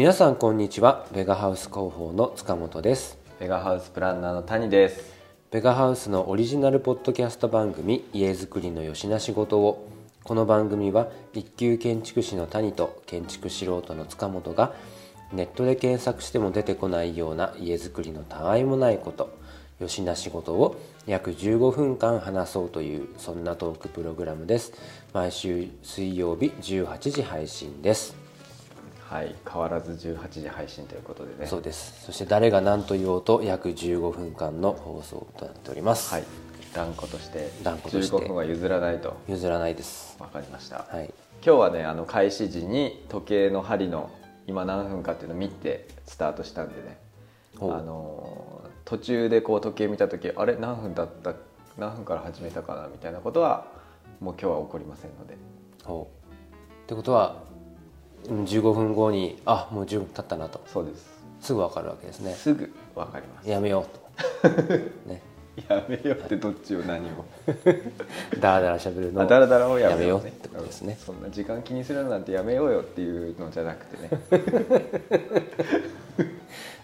皆さんこんにちは。ベガハウス広報の塚本です。ベガハウスプランナーの谷です。ベガハウスのオリジナルポッドキャスト番組家づくりのよしな仕事を。この番組は一級建築士の谷と建築素人の塚本がネットで検索しても出てこないような家づくりのたわいもないことよしな仕事を約15分間話そうというそんなトークプログラムです。毎週水曜日18時配信ですはい変わらず18時配信ということでね。そうです。そして誰が何と言おうと約15分間の放送となっております。はい断固として断固として。15分は譲らないと。譲らないです。分かりました、はい。今日はねあの開始時に時計の針の今何分かっていうのを見てスタートしたんでね。あの途中でこう時計見た時あれ何分だった何分から始めたかなみたいなことはもう今日は起こりませんので。ほう。ってことはうん15分後にあもう10分経ったなと。そうです。すぐ分かるわけですね。すぐ分かります。やめようと。ね。やめようってどっちを何を。だらだらしゃべるのあだらだらをやめようってことですね。そんな時間気にするなんてやめようよっていうのじゃなくてね。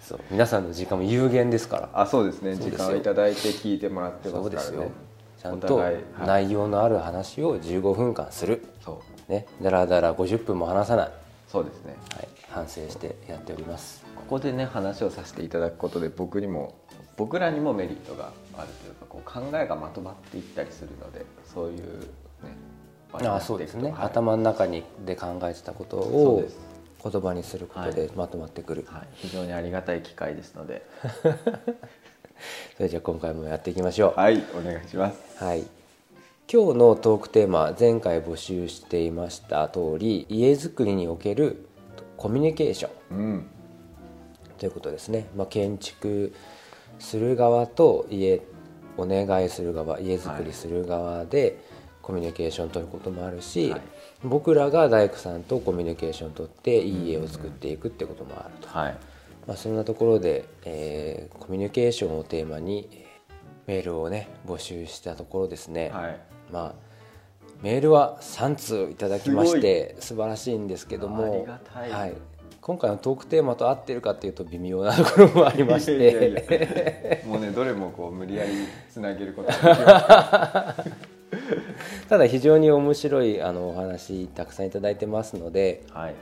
そう皆さんの時間も有限ですから。あそうですね。時間をいただいて聞いてもらってますからね。よ。ちゃんおと内容のある話を15分間する。そう。ね。だらだら50分も話さない、そうですね。はい、反省してやっております。ここでね話をさせていただくことで僕にも僕らにもメリットがあるというかこう考えがまとまっていったりするのでそういうねあっていくとそうですね、はい。頭の中にで考えてたことを言葉にすることでまとまってくる、はい、非常にありがたい機会ですので。それじゃあ今回もやっていきましょう。はいお願いします。はい、今日のトークテーマ前回募集していました通り家づくりにおけるコミュニケーション。うん。ということですね、まあ、建築する側と家お願いする側家づくりする側でコミュニケーション取ることもあるし、はい。僕らが大工さんとコミュニケーション取っていい家を作っていくってこともあると、はい。まあ、そんなところで、えーコミュニケーションをテーマにえーメールをね募集したところですね、はいまあメールは3通いただきまして素晴らしいんですけどもはい、今回のトークテーマと合ってるかっていうと微妙なところもありまして。やもうねどれもこう無理やりつなげることができ ただ非常に面白いあのお話たくさんいただいてますのではい。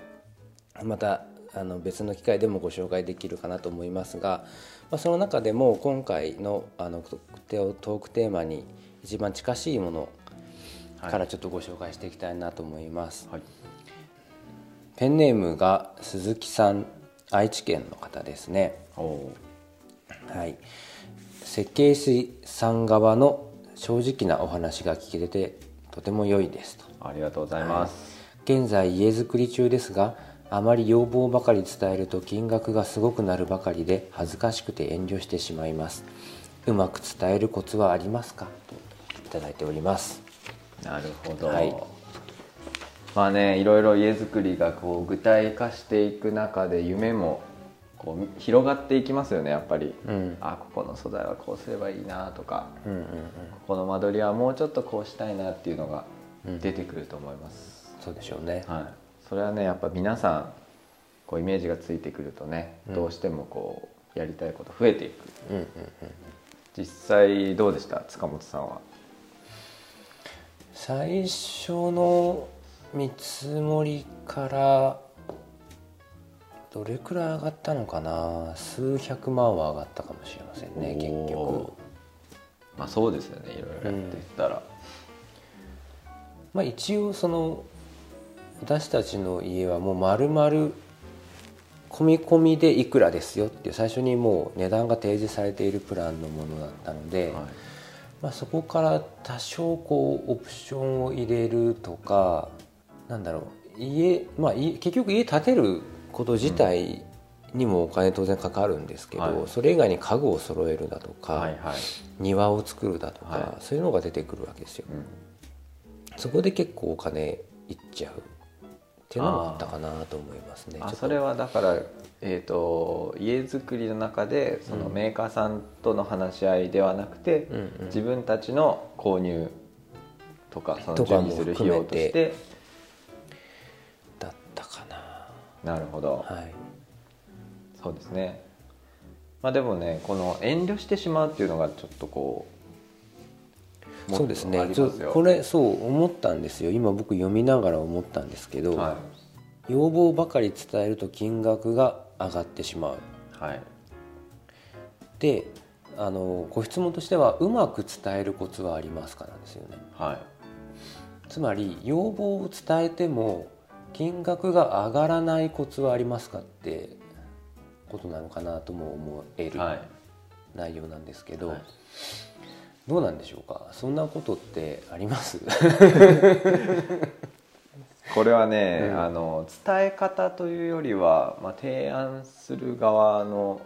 またあの別の機会でもご紹介できるかなと思いますが、まあ、その中でも今回のあのトークテーマに一番近しいものからちょっとご紹介していきたいなと思います。はい。ペンネームが鈴木さん愛知県の方ですね。はい。設計士さん側の正直なお話が聞けてとても良いですと。ありがとうございます、現在家づくり中ですがあまり要望ばかり伝えると金額がすごくなるばかりで恥ずかしくて遠慮してしまいます。うまく伝えるコツはありますか？といただいております。なるほど、はい。まあねいろいろ家づくりがこう具体化していく中で夢もこう広がっていきますよねやっぱり、うん。あここの素材はこうすればいいなとか、うんうんうん。ここの間取りはもうちょっとこうしたいなっていうのが出てくると思います、そうでしょうね。はい、それはねやっぱ皆さんこうイメージがついてくるとね、どうしてもこうやりたいこと増えていく。うんうんうん。実際どうでした？塚本さんは最初の見積もりからどれくらい上がったのかな？数百万は上がったかもしれませんね結局。まあそうですよねいろいろやっていったら、まあ一応その私たちの家はもう丸々込み込みでいくらですよっていう最初にもう値段が提示されているプランのものだったので、はいまあ、そこから多少こうオプションを入れるとかなんだろう家、まあ、い結局家建てること自体にもお金当然かかるんですけど、はい。それ以外に家具を揃えるだとか、はいはい。庭を作るだとか、はい。そういうのが出てくるわけですよ。うん。そこで結構お金いっちゃうっていうのもあったかなと思いますね。それはだから、えー、と家づくりの中でそのメーカーさんとの話し合いではなくて、うんうん自分たちの購入とかその準備する費用としてだったかな。なるほど、はい。そうですねまあでもねこの遠慮してしまうっていうのがちょっとこうそうですね。これそう思ったんですよ。今僕読みながら思ったんですけど、は要望ばかり伝えると金額が上がってしまう。いはい。であのご質問としてはうまく伝えるコツはありますかなんですよね。はい。つまり要望を伝えても金額が上がらないコツはありますかってことなのかなとも思えるはい。内容なんですけど、はいどうなんでしょうか？そんなことってあります？これはね、うん。あの伝え方というよりは、まあ、提案する側の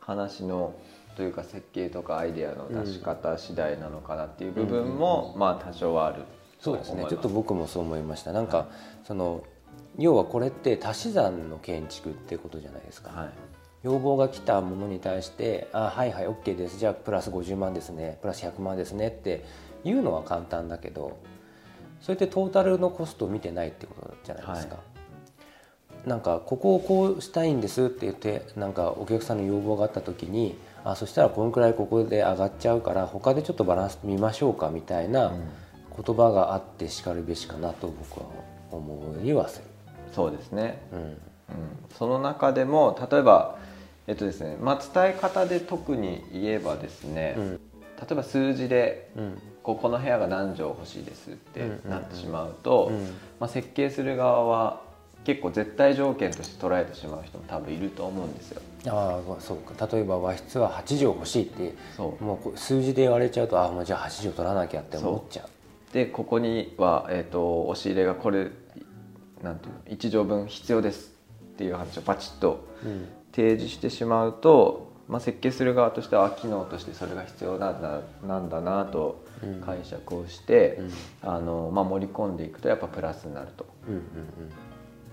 話のというか設計とかアイデアの出し方次第なのかなっていう部分も、まあ多少はあるそうですね。ちょっと僕もそう思いました。なんか、その要はこれって足し算の建築ってことじゃないですか、はい要望が来たものに対して「あはいはい OK です。じゃあプラス50万ですね。プラス100万ですね」って言うのは簡単だけどそれってトータルのコストを見てないってことじゃないですか。なんかここをこうしたいんですって言ってなんかお客さんの要望があった時にあそしたらこのくらいここで上がっちゃうから他でちょっとバランス見ましょうかみたいな言葉があってしかるべしかなと僕は思いはする。そうですね、うん。うん、その中でも例えばえっとですね、まあ、伝え方で特に言えばですね、うん。例えば数字でうん。こうこの部屋が何畳欲しいですってなってしまうと、うん。まあ、設計する側は結構絶対条件として捉えてしまう人も多分いると思うんですよ。ああそうか。例えば和室は8畳欲しいってもう数字で言われちゃうとああもうじゃあ8畳取らなきゃって思っちゃう。でここには、えー、と押し入れがこれなんていうの1畳分必要ですっていう話をパチッとうん提示してしまうと、まあ、設計する側としてはあ機能としてそれが必要なんだなんだなとうん。解釈をして、うん。あのまあ、盛り込んでいくとやっぱプラスになると。うんうん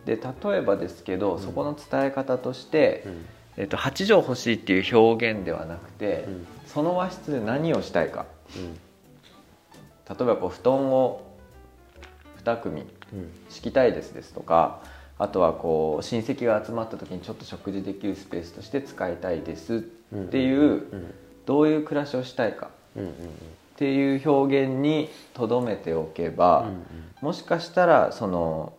で例えばですけど、そこの伝え方として、うん。えっと8畳欲しいっていう表現ではなくて、うん。その和室で何をしたいか。うん。例えばこう布団を2組うん。敷きたいですですとかあとはこう親戚が集まった時にちょっと食事できるスペースとして使いたいですっていう、うん。どういう暮らしをしたいかっていう表現にとどめておけば、うんもしかしたらその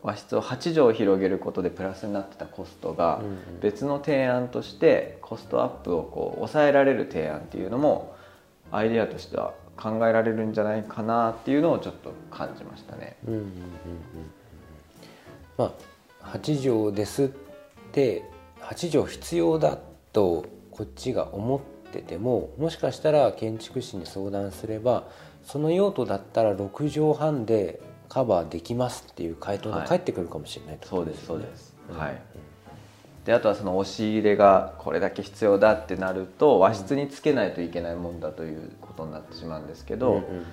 和室を8畳広げることでプラスになってたコストが別の提案としてコストアップをこう抑えられる提案っていうのもアイデアとしては考えられるんじゃないかなっていうのをちょっと感じましたね。うんうんうんうんまあ8畳ですって8畳必要だとこっちが思っててももしかしたら建築士に相談すればその用途だったら6畳半でカバーできますっていう回答が返ってくるかもしれないってことそうですそうです、うんはい。であとはその押し入れがこれだけ必要だってなると和室につけないといけないもんだということになってしまうんですけど、うんうん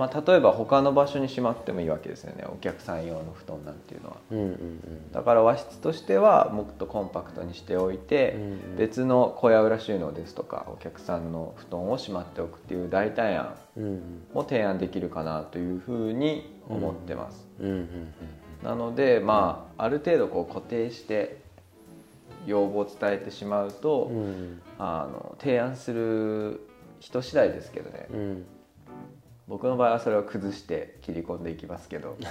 まあ、例えば他の場所にしまってもいいわけですよね。お客さん用の布団なんていうのは。うんうんだから和室としてはもっとコンパクトにしておいて、うんうん。別の小屋裏収納ですとかお客さんの布団をしまっておくっていう代替案うんうん。も提案できるかなというふうに思ってます、うんうんうん。なのでまあある程度こう固定して要望を伝えてしまうと、うんうん。あの提案する人次第ですけどね、うん僕の場合はそれを崩して切り込んでいきますけど。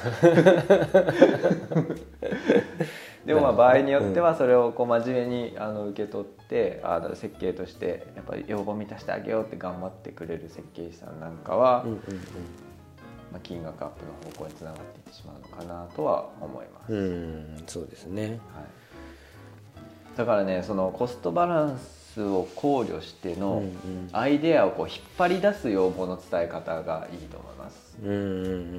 でもまあ場合によってはそれをこう真面目にあの受け取ってあの設計としてやっぱり要望満たしてあげようって頑張ってくれる設計士さんなんかは、まあ、金額アップの方向につながっていってしまうのかなとは思います、うんうんそうですね。はい、だからねそのコストバランスを考慮してうんのアイデアをこう引っ張り出す要望の伝え方がいいと思います。うんうんうんうん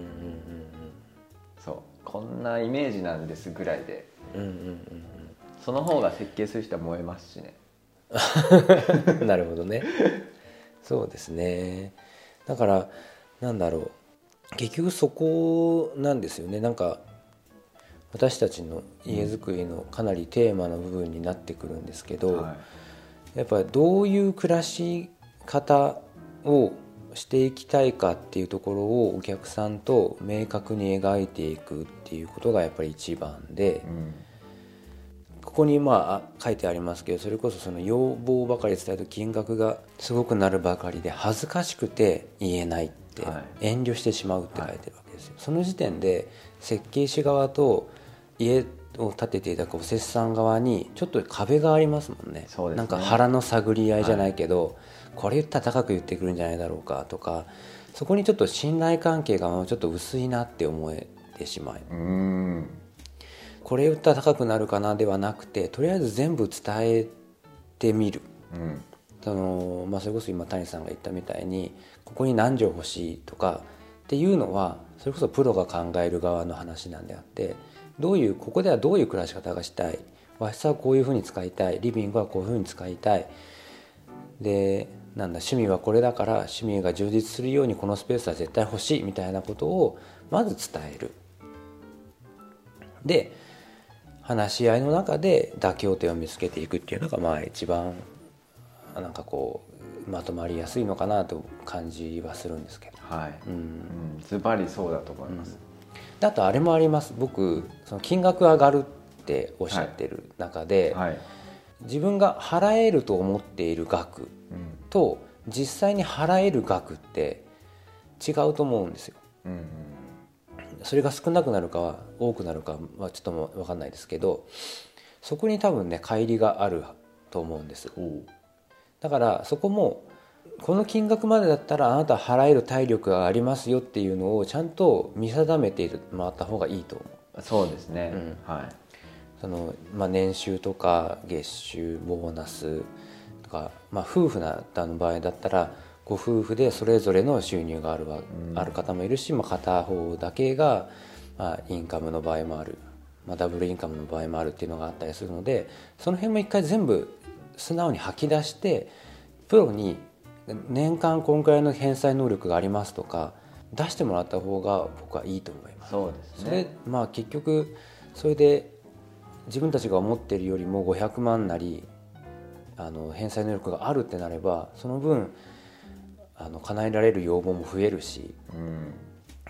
そう。こんなイメージなんですぐらいで。うんうんうんその方が設計する人は燃えますしね。う んなるほどね。そうですね。だからなんだろう。結局そこなんですよね。なんか私たちの家づくりのかなりテーマの部分になってくるんですけど、はいやっぱりどういう暮らし方をしていきたいかっていうところをお客さんと明確に描いていくっていうことがやっぱり一番でうんここにまあ書いてありますけどそれこそその要望ばかり伝えると金額がすごくなるばかりで恥ずかしくて言えないって、はい。遠慮してしまうって書いてるわけですよ、その時点で設計士側と家を建てていただくお施主さん側にちょっと壁がありますもんね。そうですね。なんか腹の探り合いじゃないけど、これ言ったら高く言ってくるんじゃないだろうかとかそこにちょっと信頼関係がちょっと薄いなって思えてしまいうん。これ言ったら高くなるかなではなくてとりあえず全部伝えてみる。うん。その、まあ、それこそ今谷さんが言ったみたいにここに何畳欲しいとかっていうのはそれこそプロが考える側の話なんであってどういうここではどういう暮らし方がしたい？和室はこういうふうに使いたい。リビングはこういうふうに使いたい。でなんだ趣味はこれだから趣味が充実するようにこのスペースは絶対欲しい。みたいなことをまず伝える。で話し合いの中で妥協点を見つけていくっていうのがまあ一番なんかこうまとまりやすいのかなと感じはするんですけど。はい、うん。うん、ズバリそうだと思います、であとあれもあります。僕その金額上がるっておっしゃってる中で、はい、自分が払えると思っている額うんと実際に払える額って違うと思うんですよ。うんうん。それが少なくなるかは多くなるかはちょっとも分かんないですけどそこに多分ね乖離があると思うんです。だからそこもこの金額までだったらあなたは払える体力がありますよっていうのをちゃんと見定めてもらった方がいいと思う。そうですね、うん。はい。その、まあ、年収とか月収ボーナスとか、まあ、夫婦なの場合だったらご夫婦でそれぞれの収入があるわ、うん。ある方もいるし、まあ、片方だけが、まあ、インカムの場合もある、まあ、ダブルインカムの場合もあるっていうのがあったりするのでその辺も一回全部素直に吐き出してプロに年間こんくらいの返済能力がありますとか出してもらった方が僕はいいと思います。そうですそれねまあ結局それで自分たちが思ってるよりも500万なりあの返済能力があるってなればその分あの叶えられる要望も増えるしうん。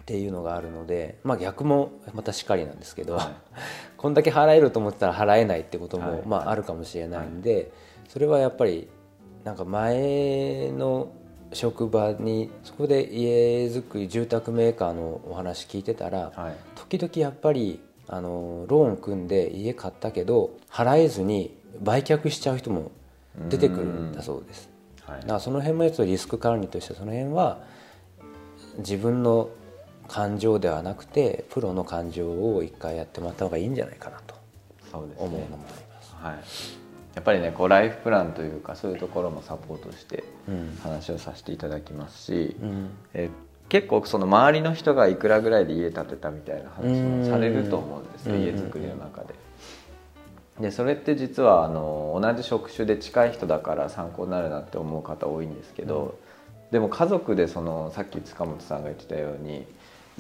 っていうのがあるのでまあ逆もまたしかりなんですけど、はい。こんだけ払えると思ってたら払えないってことも、はい。まあ、あるかもしれないんで、それはやっぱりなんか前の職場にそこで家づくり住宅メーカーのお話聞いてたら、はい。時々やっぱりあのローン組んで家買ったけど払えずに売却しちゃう人も出てくるんだそうです。はい。だからその辺もちょっとリスク管理としてその辺は自分の感情ではなくてプロの感情を一回やってもらった方がいいんじゃないかなとそうですね。思うのもあります。はいやっぱりねこうライフプランというかそういうところもサポートしてうん。話をさせていただきますし、うん。え結構その周りの人がいくらぐらいで家建てたみたいな話もされると思うんですようん。家づくりの中で。でそれって実はあの同じ職種で近い人だから参考になるなって思う方多いんですけど、でも家族でそのさっき塚本さんが言ってたように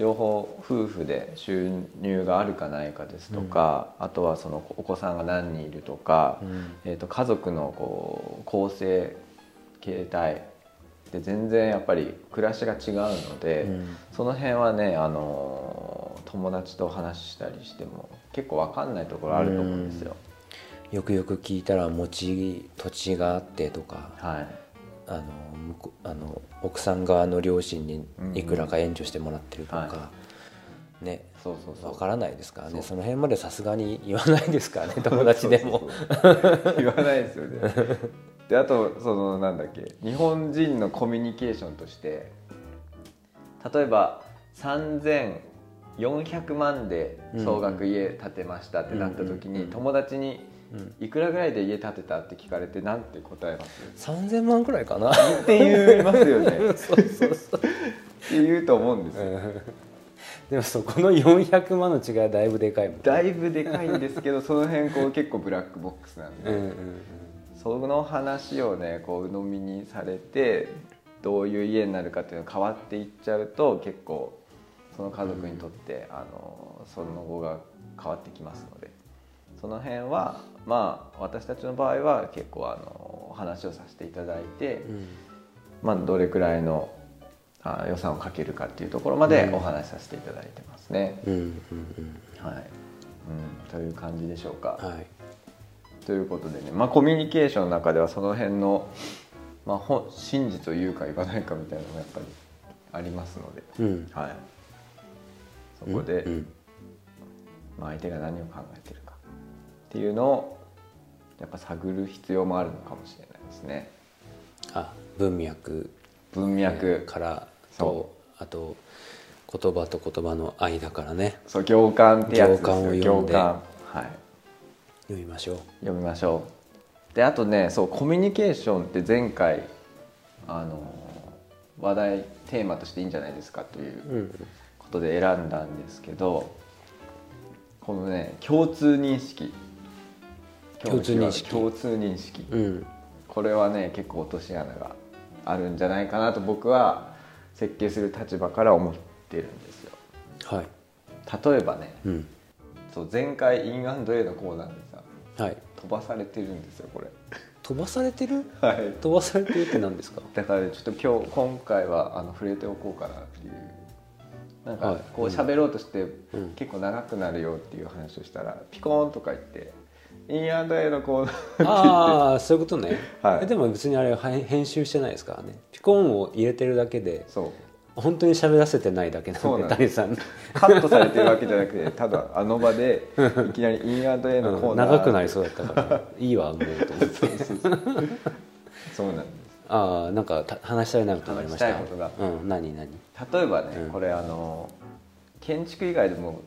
両方夫婦で収入があるかないかですとか、あとはそのお子さんが何人いるとか、うん。えー、と家族のこう構成形態で全然やっぱり暮らしが違うので、うん。その辺はねあの友達と話したりしても結構分かんないところあると思うんですよ。よくよく聞いたら持ち土地があってとか。はいあのあの奥さん側の両親にいくらか援助してもらってるとか、はねそうそうそう。わからないですからね。その辺までさすがに言わないですからね 友達でも。言わないですよね。であとそのなんだっけ日本人のコミュニケーションとして例えば3400万で総額家建てましたってなった時にうんうんうん友達にうんいくらぐらいで家建てたって聞かれてなんて答えます？3000万くらいかな。って言いますよね。そうそうそう。って言うと思うんですよ。でもそこの400万の違いはだいぶでかいもんだいぶでかいんですけどその辺こう結構ブラックボックスなんで、うんうんうん。その話をねこう鵜呑みにされてどういう家になるかっていうのが変わっていっちゃうと結構その家族にとって、あのその後が変わってきますので。その辺はまあ私たちの場合は結構あの話をさせていただいて、うん。まあ、どれくらいのあ予算をかけるかっていうところまでうん。お話しさせていただいてますね。うんうんはい。うん、という感じでしょうか。うんはい。ということでね、まあ、コミュニケーションの中ではその辺の、まあ、ほ真実を言うか言わないかみたいなのがやっぱりありますので、うん。はい、そこで、うん。まあ、相手が何を考えてるかっていうのをやっぱ探る必要もあるのかもしれないですね。あ文脈。文脈。からそとあと言葉と言葉の間からね。そう行間ってやつですよ。行間を読んで。行間。はい。読みましょう。読みましょう。であとねそうコミュニケーションって前回あの話題テーマとしていいんじゃないですかといううん。ことで選んだんですけどこのね共通認識共通認識。共通認識。うん。これはね結構落とし穴があるんじゃないかなと僕は設計する立場から思ってるんですよ。はい。例えばねうん。そう前回インアンド A のコーナーでさはい。飛ばされてるんですよこれ。飛ばされてる？はい。飛ばされてるって何ですか？だからちょっと今日今回はあの触れておこうかなっていう。なんはい。かこう喋ろうとしてうん。結構長くなるよっていう話をしたらピコーンとか言ってインアンド A のコーナーああそういうことね、はい。えでも別にあれは編集してないですからね。ピコンを入れてるだけでそう。本当に喋らせてないだけなんで谷さん。カットされてるわけじゃなくてただあの場でいきなりインアンド A のコーうんナー、長くなりそうだったから。いいわもうと思って。そうなんです。ああなんかた話したいなことがありました。話したいことがうん何何？例えばね、うん。これあの建築以外でも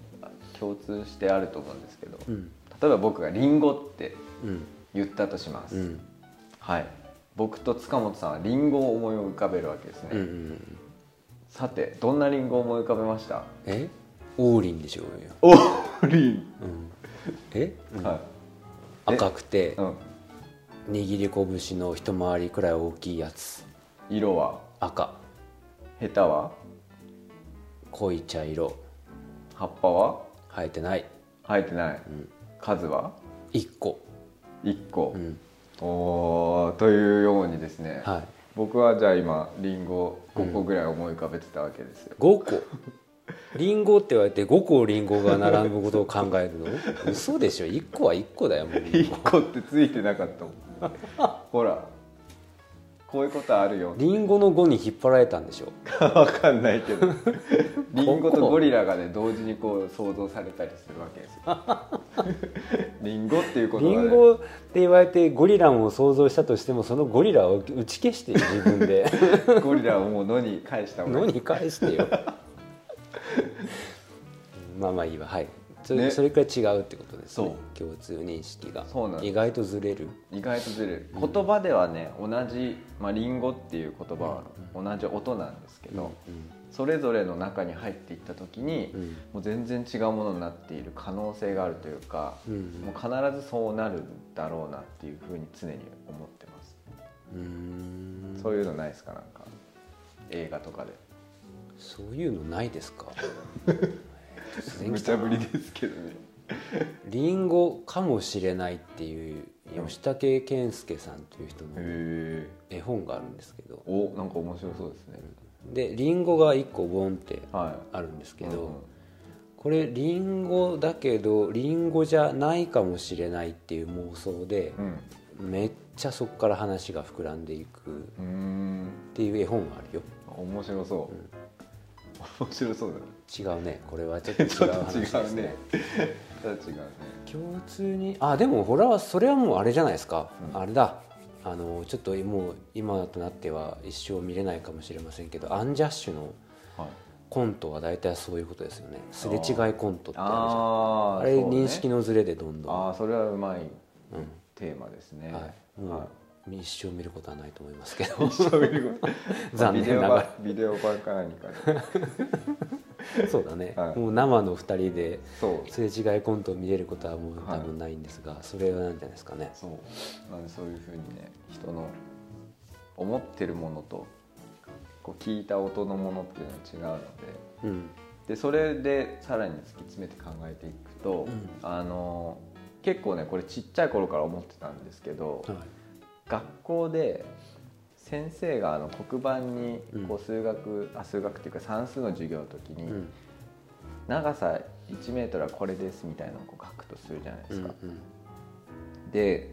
共通してあると思うんですけど、うん例えば僕が「リンゴ」ってうん。言ったとします、うん。はい。僕と塚本さんはリンゴを思い浮かべるわけですね、うんうんさてどんなリンゴを思い浮かべました？え？王林でしょうよ、おリン、うん、え、うん。はい。赤くてうん、握り拳の一回りくらい大きいやつ。色は？赤。ヘタは？濃い茶色。葉っぱは？生えてない。生えてない、ん数は？1個、1個。う、ん、おーというようにですね、はい。僕はじゃあ今リンゴ5個ぐらい思い浮かべてたわけですよ、5個？リンゴって言われて5個リンゴが並ぶことを考えるの？嘘でしょ。1個は1個だよもう。リンゴ1個ってついてなかったもんほらこういうことあるよリンゴの5に引っ張られたんでしょわかんないけど。リンゴとゴリラがね同時にこう想像されたりするわけですよ。リンゴっていうことリが、ね、ンゴって言われてゴリラを想像したとしてもそのゴリラを打ち消して自分で。ゴリラをもう野に返した方がいい。野に返してよ。まあまあいいわ。はいそれ,、ね。それくらい違うってことですね。共通認識が。そうなん意外とずれる。意外とずれる。言葉ではね同じ、まあ、リンゴっていう言葉は同じ音なんですけど、それぞれの中に入っていった時に、うん。もう全然違うものになっている可能性があるというか、うんもう必ずそうなるんだろうなっていうふうに常に思ってます、うんうん。そういうのないですか？なんか映画とかで。そういうのないですか？無茶ぶりですけどね。リンゴかもしれないっていう吉武健介さんという人の絵本があるんですけど。おなんか面白そうですね。でリンゴが1個ボンってはあるんですいけど、これリンゴだけどリンゴじゃないかもしれないっていう妄想でうん。めっちゃそこから話が膨らんでいくっうん。うんていう絵本があるよ。面白そう、面白そうだね違うね。これはちょっと 違う話ですね。共通にあでもほらそれはもうあれじゃないですか、うん。あれだ。あのちょっともう今となっては一生見れないかもしれませんけどアンジャッシュのはい。コントは大体そういうことですよね。すれ違いコントってあれね。認識のズレでどんどん。ああそれはうまいうん。テーマですね。はい、もう、は一生見ることはないと思いますけど。い 一生見ること。残念ながら。ビデオ版か何かで そうだね、はい。もう生の2人ですれ違いコントを見れることはもうはい。多分ないんですが、それはなんじゃないですかね。そう。なんでそういうふうにね人の思ってるものとこう聞いた音のものっていうのは違うので。うん。でそれでさらに突き詰めて考えていくと、うん。あの結構ねこれちっちゃい頃から思ってたんですけど、はい。学校で先生があの黒板にうん。こう数学、あ数学っていうか算数の授業の時に、うん。長さ1メートルはこれですみたいなのをこう書くとするじゃないですか。うんで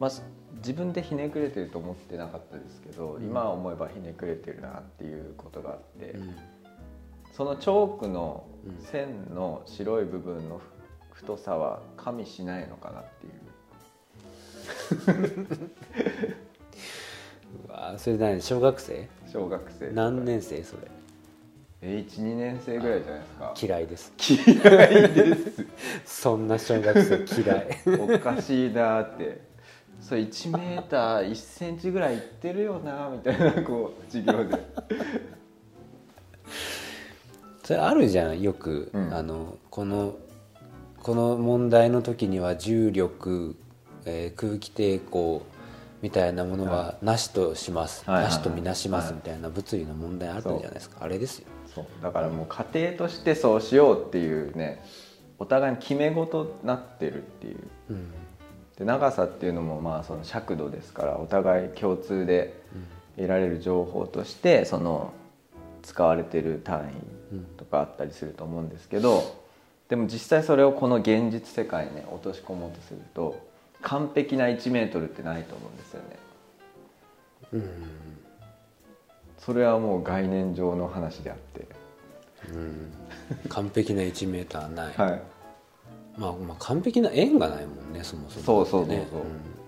まあ、自分でひねくれてると思ってなかったですけど、今思えばひねくれてるなっていうことがあって、うん。そのチョークの線の白い部分の太さは加味しないのかなっていう うわそれ何？小学生？小学生何年生それ？え12年生ぐらいじゃないですか。嫌いです。嫌いです。そんな小学生嫌い。おかしいなって。それ1メーター1センチぐらいいってるよなみたいなこう授業で。それあるじゃんよく、うん。あのこのこの問題の時には重力、えー空気抵抗みたいなものはなしとします、はいはいなしとみなしますはい。みたいな物理の問題あるじゃないですか、あれですよ。そう。だからもう家庭としてそうしようっていうねお互いに決め事になってるっていう。うん。で長さっていうのもまあその尺度ですからお互い共通で得られる情報としてその使われてる単位とかあったりすると思うんですけどでも実際それをこの現実世界にね落とし込もうとすると完璧な1メートルってないと思うんですよね。うん。それはもう概念上の話であって、うん。完璧な1メーターない、はい、まあ、まあ完璧な円がないもんねそもそもそうそうそうそう、ね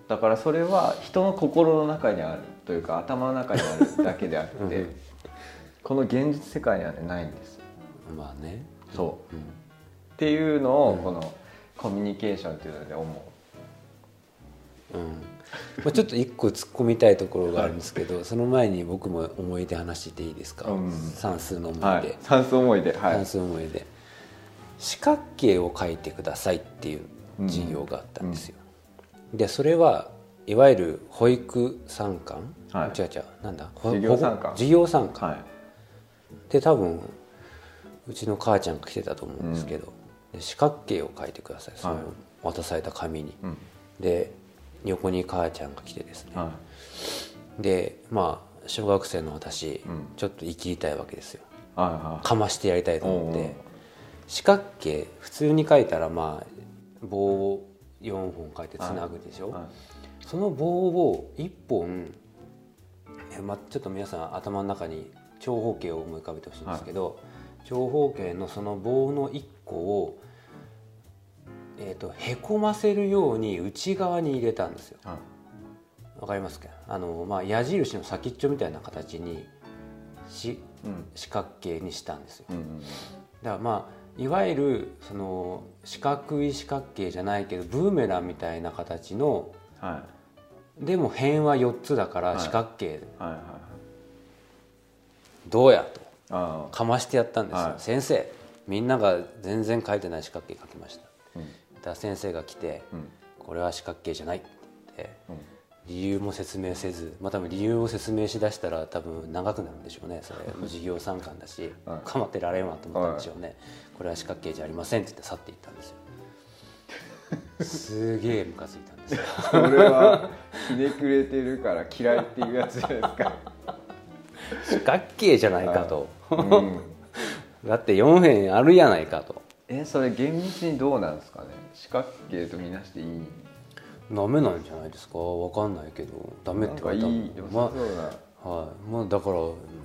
だからそれは人の心の中にあるというか頭の中にあるだけであって、うん。この現実世界にはねないんです。まあね。そう。うん。っていうのをうんこのコミュニケーションっていうので思うん。まあ、ちょっと一個突っ込みたいところがあるんですけど、その前に僕も思い出話していいですか、うん。算数の思う、い出、はい、算数思い出。はい。算数思い出。四角形を書いてくださいっていう授業があったんですよ、でそれはいわゆる保育参観、はい。違う違う。なんだ？ほ授業参観。授業参観。はい。で多分うちの母ちゃんが来てたと思うんですけど、で四角形を書いてください。そのはい。渡された紙に、うん。で横に母ちゃんが来てですね、はでまあ小学生の私、うん。ちょっと生きりたいわけですよ。いはい。はかましてやりたいと思って。四角形普通に書いたらまあ棒を4本書いてつなぐでしょ、いはい。その棒を1本え、まあ、ちょっと皆さん頭の中に長方形を思い浮かべてほしいんですけど、長方形のその棒の1個を、えー、とへこませるように内側に入れたんですよ。はい。わかりますか？あの、まあ、矢印の先っちょみたいな形にしうん。四角形にしたんですよ。うんうんだからまあいわゆるその四角い四角形じゃないけどブーメランみたいな形のはでも辺は4つだからはい。四角形。いはいはいはい。どうやとあかましてやったんですよ、はい。先生みんなが全然書いてない四角形書きました。あうんだから先生が来てうん「これは四角形じゃない」ってうん。理由も説明せずまあ多分理由を説明しだしたら多分長くなるんでしょうね。それ授業参観だし、はい。かまってられんわと思ったんでしょうね、これは四角形じゃありませんって言って去っていったんですよ。すげえムカついたんですよ。それはひねくれてるから嫌いっていうやつじゃないですか。四角形じゃないかと、うん。だって4辺あるやないかとえそれ厳密にどうなんですかね？四角形とみなしていい？ダメなんじゃないですか？わかんないけど。ダメって言われたなんかいい良まあはい。まあだから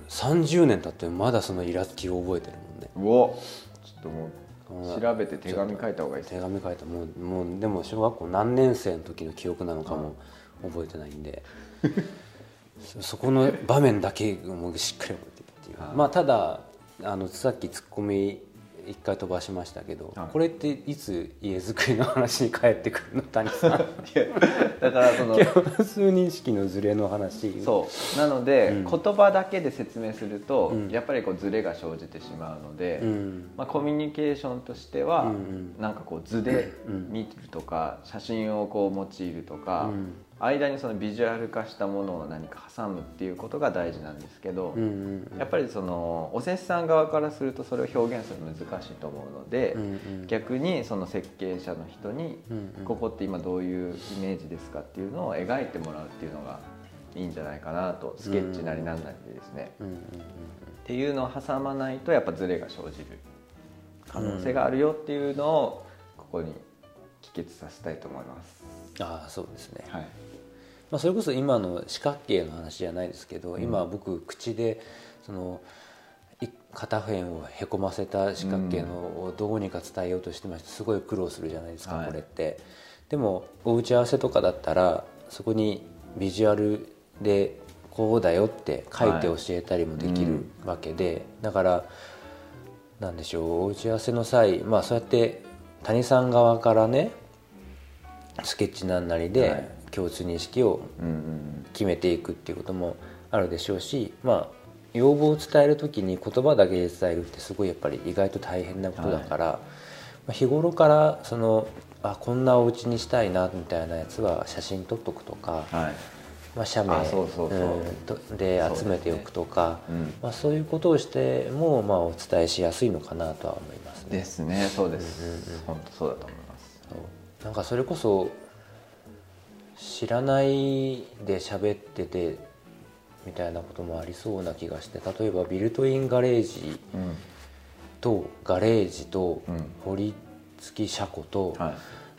30年経ってまだそのイラつきを覚えてるもんね。うおちょっともう調べて手紙書いた方がいいです手紙書いた。もうもうでも小学校何年生の時の記憶なのかも覚えてないんで、そそこの場面だけもうしっかり覚えてるっていう。はいまあただあのさっきツッコミ一回飛ばしましたけど、はい。これっていつ家づくりの話に帰ってくるの谷さん？だからその 共通認識のズレの話。そう。なので、うん。言葉だけで説明すると、うん。やっぱりこうズレが生じてしまうので、うん。まあ、コミュニケーションとしては、うんうん。なんかこう図でうん見るとか写真をこう用いるとか、うん間にそのビジュアル化したものを何か挟むっていうことが大事なんですけど、うんうんやっぱりそのお施主さん側からするとそれを表現するの難しいと思うので、うんうん。逆にその設計者の人に、うんうん。ここって今どういうイメージですかっていうのを描いてもらうっていうのがいいんじゃないかなとスケッチなりなんなりでですね、うんうん。っていうのを挟まないとやっぱズレが生じる可能性があるよっていうのをここに帰結させたいと思います。ああそうですね。はいまあ、それこそ今の四角形の話じゃないですけど、今僕口でそのい片辺をへこませた四角形のをどうにか伝えようとしてましてすごい苦労するじゃないですか、はい。これって。でもお打ち合わせとかだったらそこにビジュアルでこうだよって書いて教えたりもできるわけで、だからなんでしょうお打ち合わせの際まあそうやって谷さん側からねスケッチなんなりはい。で共通認識をうんうん決めていくっていうこともあるでしょうしまあ要望を伝える時に言葉だけで伝えるってすごいやっぱり意外と大変なことだから、まあ日頃からそのあこんなお家にしたいなみたいなやつは写真撮っとくとか、はい。まあ、写メで集めておくとかそうですねまあ、そういうことをしても、まあ、お伝えしやすいのかなとは思いますね。ですね。そうです、本当そうだと思います。なんかそれこそ知らないで喋っててみたいなこともありそうな気がして例えばビルトインガレージうんとガレージとうん。堀付き車庫と、はい。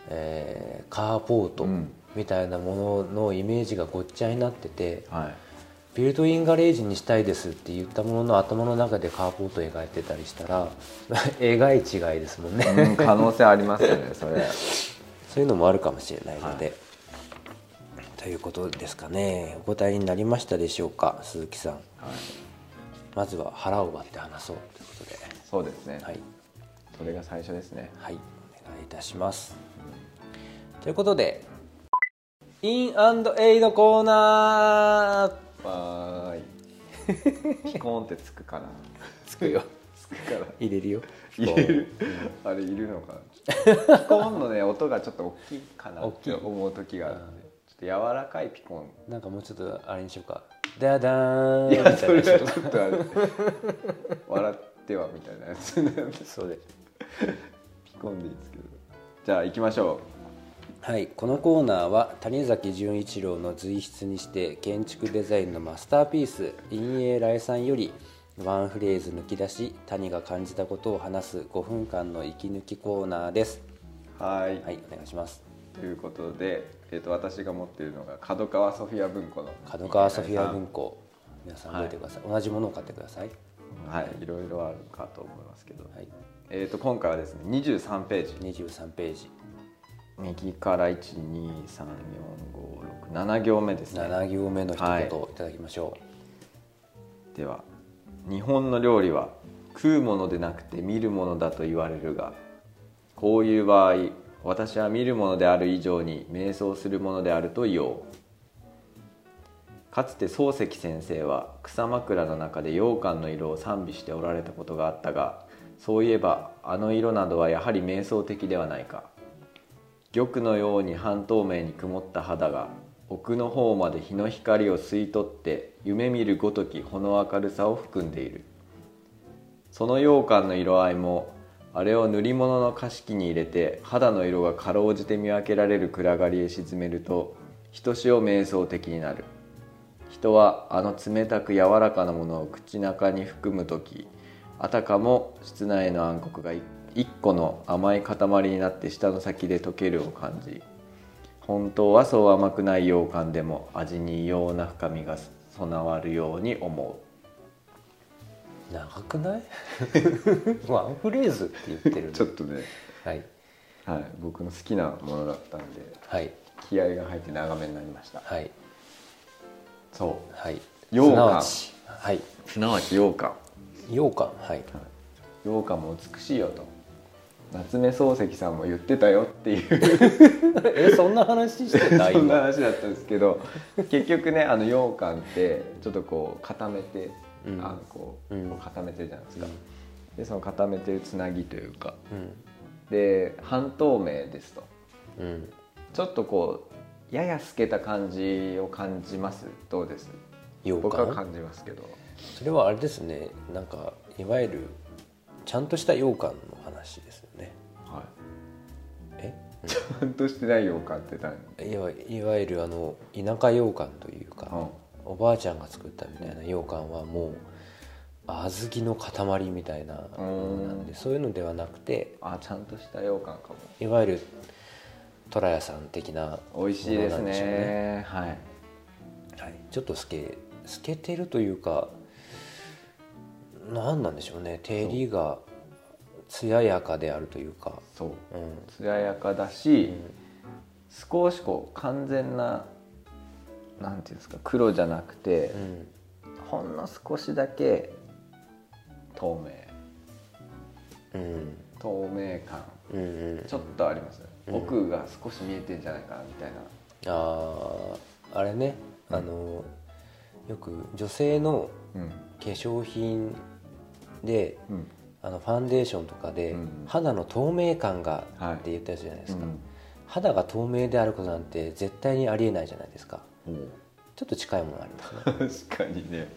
えーカーポートうん。みたいなもののイメージがごっちゃになっててはい。ビルトインガレージにしたいですって言ったものの頭の中でカーポート描いてたりしたらえらい違いですもんね、うん可能性ありますよねそれ。そういうのもあるかもしれないので、はということですかね。お答えになりましたでしょうか鈴木さん。はい。まずは腹を割って話そうということで。そうですね、はい、それが最初ですね。はい、お願いいたします、ということでインエイドコーナー。わーい。ピコーンってつくかな。つくよ。つくから。入れるよ。入れるあれいるのかな。ピコーンのね音がちょっと大きいかなって大きい。思う時があるんで柔らかいピコなんかもうちょっとあれにしようか。ダダーン。いやそれはちょっとあれ。笑ってはみたいなやつ。そうでピコンでいいですけど。じゃあ行きましょはい、このコーナーは谷崎潤一郎の随筆にして建築デザインのマスターピース。陰影来さんよりワンフレーズ抜き出し谷が感じたことを話す5分間の息抜きコーナーです。うはい。はいお願いしますということで、えー、と私が持っているのが角川ソフィア文庫の角川ソフィア文庫。皆さん覚えてください、同じものを買ってください。はい。いろいろあるかと思いますけど、はい。えー、と今回はですね23ページ。23ページ。右から1234567行目ですね。7行目の一はい。言をいただきましょでは日本の料理は食うものでなくて見るものだと言われるがこういう場合私は見るものである以上に瞑想するものであると言おう。かつて漱石先生は草枕の中で羊羹の色を賛美しておられたことがあったがそういえばあの色などはやはり瞑想的ではないか。玉のように半透明に曇った肌が奥の方まで日の光を吸い取って夢見るごときほの明るさを含んでいる。その羊羹の色合いもあれを塗り物の菓子に入れて肌の色がかろうじて見分けられる暗がりへ沈めるとひとしお瞑想的になる。人はあの冷たく柔らかなものを口中に含む時あたかも室内の暗黒が一個の甘い塊になって舌の先で溶けるを感じ本当はそう甘くない羊羹でも味に異様な深みが備わるように思う。長くない？ワンフレーズって言ってるうちょっとね、はい。はい、僕の好きなものだったんではい。気合が入って長めになりました。はい。そう。はい。羊羹。すなわち。はい。すなわち羊羹。羊羹。はい。羊羹も美しいよと。夏目漱石さんも言ってたよっていう。えそんな話してた？そんな今話だったんですけど結局ねあの羊羹ってちょっとこう固めて、うんあんこをう固めてるじゃないですか、うん。でその固めてるつなぎというか。うん。で半透明ですと。うん。ちょっとこうやや透けた感じを感じます。どうです？僕は感じますけど。それはあれですね。なんかいわゆるちゃんとした羊羹の話ですよね。はえ？い ちゃんとしてない羊羹って何？いわいわゆるあの田舎羊羹というか、うんおばあちゃんが作ったみたいな羊羹はもう小豆の塊みたいなものなんでそういうのではなくてあちゃんとした羊羹かも。いわゆる虎屋さん的な美味しいですものなんでしょうね。はい。はい、ちょっと透け透けてるというか何なんでしょうね。照りが艶やかであるというか。そう。うん。艶やかだし、少しこう完全ななんていうんですか黒じゃなくて、うんほんの少しだけ透明。うん。透明感。うんうんちょっとあります。ね、うん奥が少し見えてんじゃないかなみたいな。あーあれねあのよく女性のうん。化粧品でうん。あのファンデーションとかでうん。肌の透明感がはい。って言ったやつじゃないですか、うん。肌が透明であることなんて絶対にありえないじゃないですかちょっと近いものありますね、確かにね。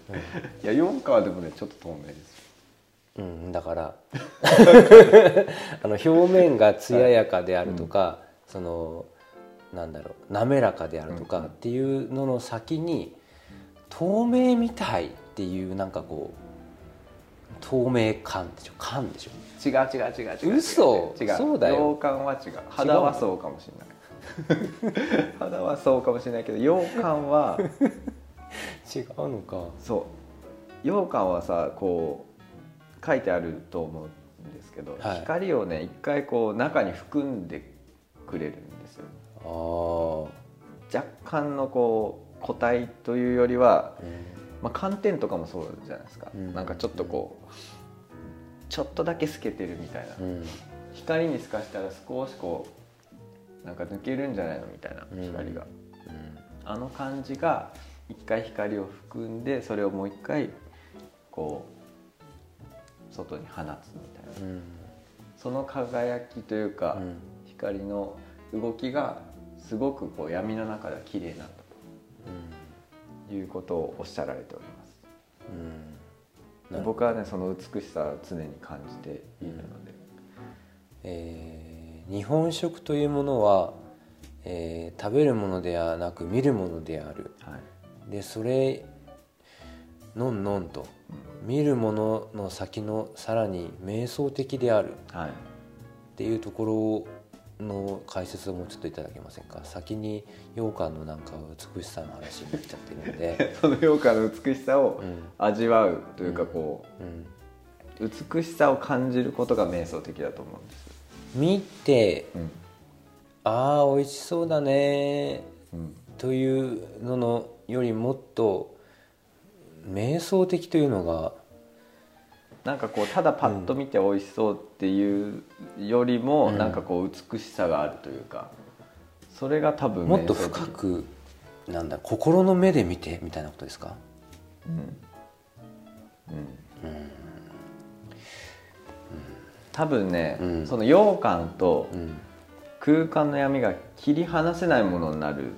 いや4カでもねちょっと透明です。うん、だからあの表面が艶やかであるとか、そのなんだろう滑らかであるとかうん。うんっていうのの先に透明みたいっていうなんかこう透明感でしょ？感でしょ？違う違う違う違う。嘘！違う。そうだよ。は違う。肌はそうかもしれない 肌はそうかもしれないけど洋感は 違うのか。そう。羊羹はさこう書いてあると思うんですけど、はい。光をね一回こう中に含んでくれるんですよ。あー、若干のこう固体というよりは、うん。まあ、寒天とかもそうじゃないですか、うん。なんかちょっとこうちょっとだけ透けてるみたいな、うん。光に透かしたら少しこうなんか抜けるんじゃないの？みたいなうん。光が、うん。あの感じが一回光を含んでそれをもう一回こう外に放つみたいな。うん。その輝きというか、うん。光の動きがすごくこう闇の中では綺麗なんだということをおっしゃられております。うん。うん僕はねその美しさを常に感じているので、えー日本食というものは、えー食べるものではなく見るものである。はい。でそれのんのんと見るものの先のさらに瞑想的である。はい。っていうところの解説をもうちょっといただけませんか？先に羊羹のなんか美しさの話になっちゃってるので、その羊羹の美しさをうん。味わうというかこうん、う、美しさを感じることが瞑想的だと思うんです、見てうん。ああ美味しそうだねうん、というののよりもっと瞑想的というのがなんかこうただパッと見て美味しそうっていうよりも、うん。なんかこう美しさがあるというかそれが多分もっと深くなんだ心の目で見てみたいなことですか？うん。うん多分ね、うん。その羊羹とうん。空間の闇が切り離せないものになる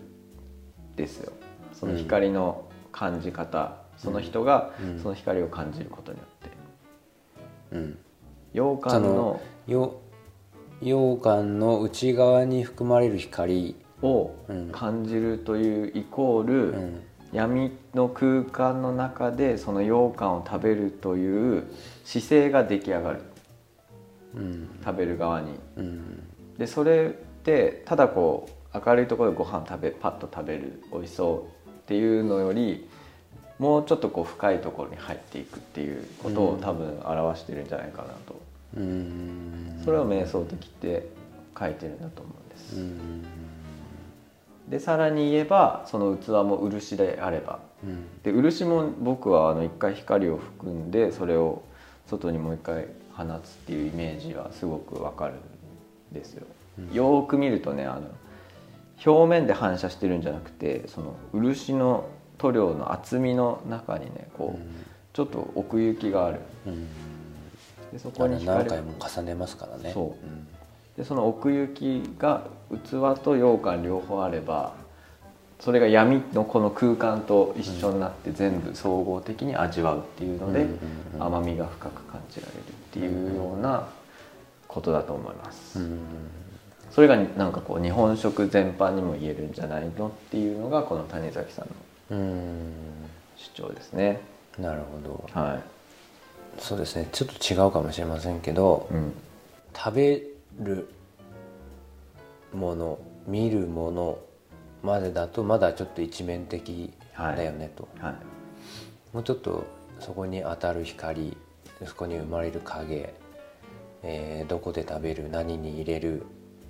ですよ。その光の感じ方、その人がうん。その光を感じることによって。うん。羊羹のよ羊羹の内側に含まれる光、をうん。感じるというイコール、うん。闇の空間の中でその羊羹を食べるという姿勢が出来上がる。うん食べる側に。うん。でそれってただこう明るいところでご飯食べパッと食べる美味しそうっていうのよりもうちょっとこう深いところに入っていくっていうことを多分表してるんじゃないかなと、うん。それを瞑想的って書いてるんだと思うんです、うん。でさらに言えばその器も漆であれば。うん。で漆も僕はあの一回光を含んでそれを外にもう一回放つっていうイメージはすごくわかるんですよ、よーく見るとねあの表面で反射してるんじゃなくてその漆の塗料の厚みの中にねこう、ちょっと奥行きがある。うん。でそこに光何回も重ねますからね。そう。ん。でその奥行きが器と羊羹両方あればそれが闇のこの空間と一緒になって全部総合的に味わうっていうので甘みが深く感じられるっていうようなことだと思います、うん。それがなんかこう日本食全般にも言えるんじゃないのっていうのがこの谷崎さんのうん。主張ですね。なるほど。はそうですね。ちょっと違うかもしれませんけどい、うん、食べるもの見るものまでだとまだちょっと一面的だよねと、はい。もうちょっとそこに当たる光そこに生まれる影、えーどこで食べる何に入れる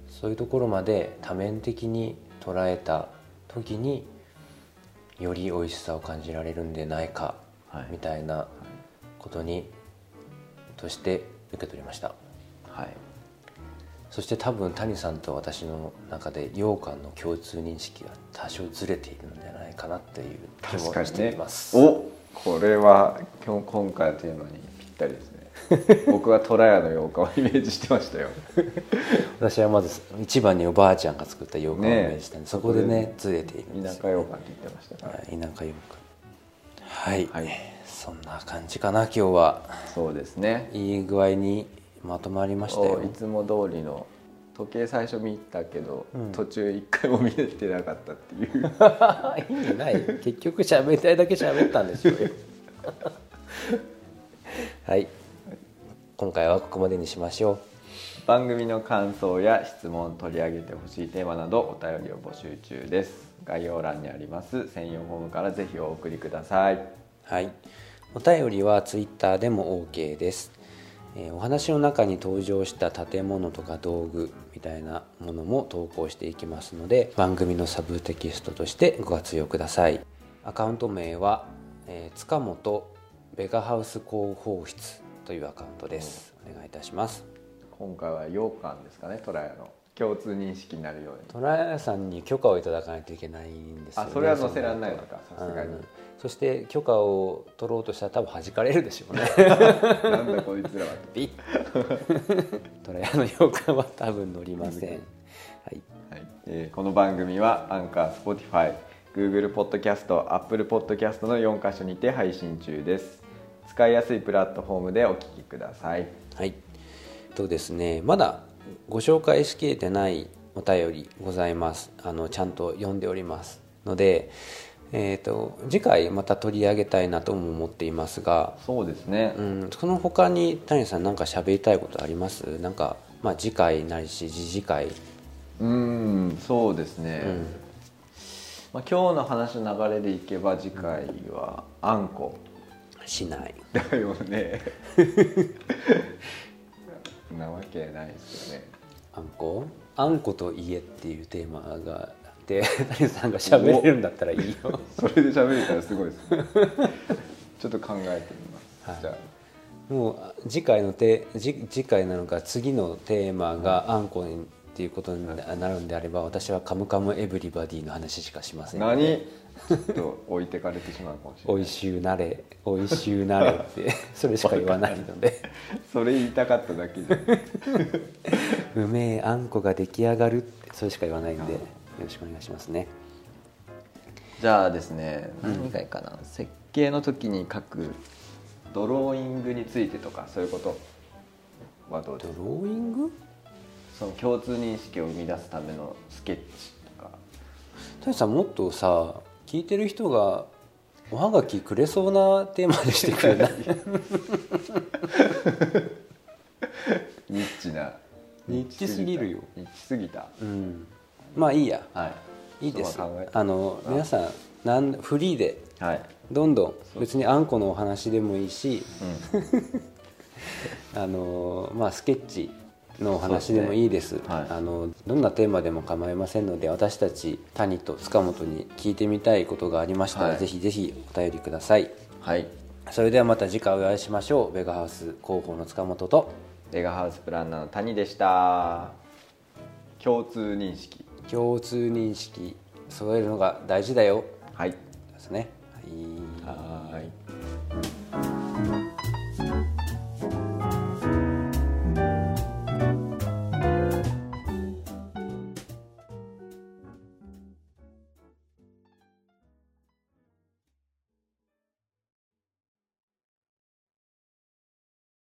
そういうところまで多面的に捉えた時により美味しさを感じられるんでないか、はい。みたいなことにとして受け取りました。はい。そして多分谷さんと私の中で羊羹の共通認識が多少ずれているんじゃないかなっていう気もしています、おこれは今日今回のテーマにぴったりですね。僕は虎屋の羊羹をイメージしてましたよ。私はまず一番におばあちゃんが作った羊羹をイメージしたんで、ねそこでねずれているん田です舎羊羹って言ってましたから、はい田舎羊羹。はい、はい。そんな感じかな今日は。そうですね。いい具合にまとまりましたよ。おいつも通りの時計最初見たけど、うん。途中一回も見れてなかったっていう。意味ない。結局喋りたいだけ喋ったんでしょうよ はい。今回はここまでにしましょ番組の感想や質問取り上げてほしいテーマなどお便りを募集中です。概要欄にあります専用フォームからぜひお送りください。うはい。お便りはツイッターでも OK です、えーお話の中に登場した建物とか道具みたいなものも投稿していきますので番組のサブテキストとしてご活用ください。アカウント名は、えー塚本ベガハウス広報室というアカウントです。お願いいたします。今回は羊羹ですかねトラヤの。共通認識になるように。トラヤさんに許可をいただかないといけないんですよ、ね、あそれは載せられないのかさすがに。うん。そして許可を取ろうとしたら多分弾かれるでしょうね。なんだこいつらは。ピッ。トラヤの羊羹は多分乗りません。はい。はい。えーこの番組はアンカー、Spotify、Google ポッドキャスト、Apple ポッドキャストの4カ所にて配信中です使いやすいプラットフォームでお聞きください。はい。とですねまだご紹介しきれてないお便りございます。あのちゃんと読んでおりますのでえー、と次回また取り上げたいなとも思っていますがそうですね、うん、その他に谷さん何か喋りたいことあります？なんか、まあ、次回なりし次次回。うーんそうですね、うん。まあ、今日の話の流れでいけば次回はあんこしない。だよね。なわけないですよね。あんこ？あんこと家っていうテーマがあって谷さんが喋れるんだったらいいよ。それで喋れたらすごいですね。ちょっと考えてみます、はい。じゃもう次回のテ次次回なのか次のテーマがあんこにっていうことになるんであれば私は「カムカムエヴリバディ」の話しかしませあん何？ちょっと置いてかれてしまうかもしれない。おいしゅうなれおいしゅうなれって それしか言わないので。それ言いたかっただけじゃん。うめえあんこが出来上がるってそれしか言わないんでよろしくお願いしますね。じゃあですね何がいいかな、設計の時に書くドローイングについてとかそういうことはどうですか？ドローイング？その共通認識を生み出すためのスケッチとか。谷さんもっとさ聞いてる人がおはがきくれそうなテーマでしてくれないニッチな。ニッチすぎるよ。ニッチすぎた。うん。まあいいや。はい。いいです。あの皆さんなんフリーではい、どんどん別にあんこのお話でもいいしうん、あのまあスケッチのお話でもいいです。ね。はい。あのどんなテーマでも構いませんので私たち谷と塚本に聞いてみたいことがありましたら、はい。ぜひぜひお便りください。はい。それではまた次回お会いしましょう。ベガハウス広報の塚本と。レガハウスプランナーの谷でした。共通認識。共通認識。揃えるのが大事だよ。はい。ですね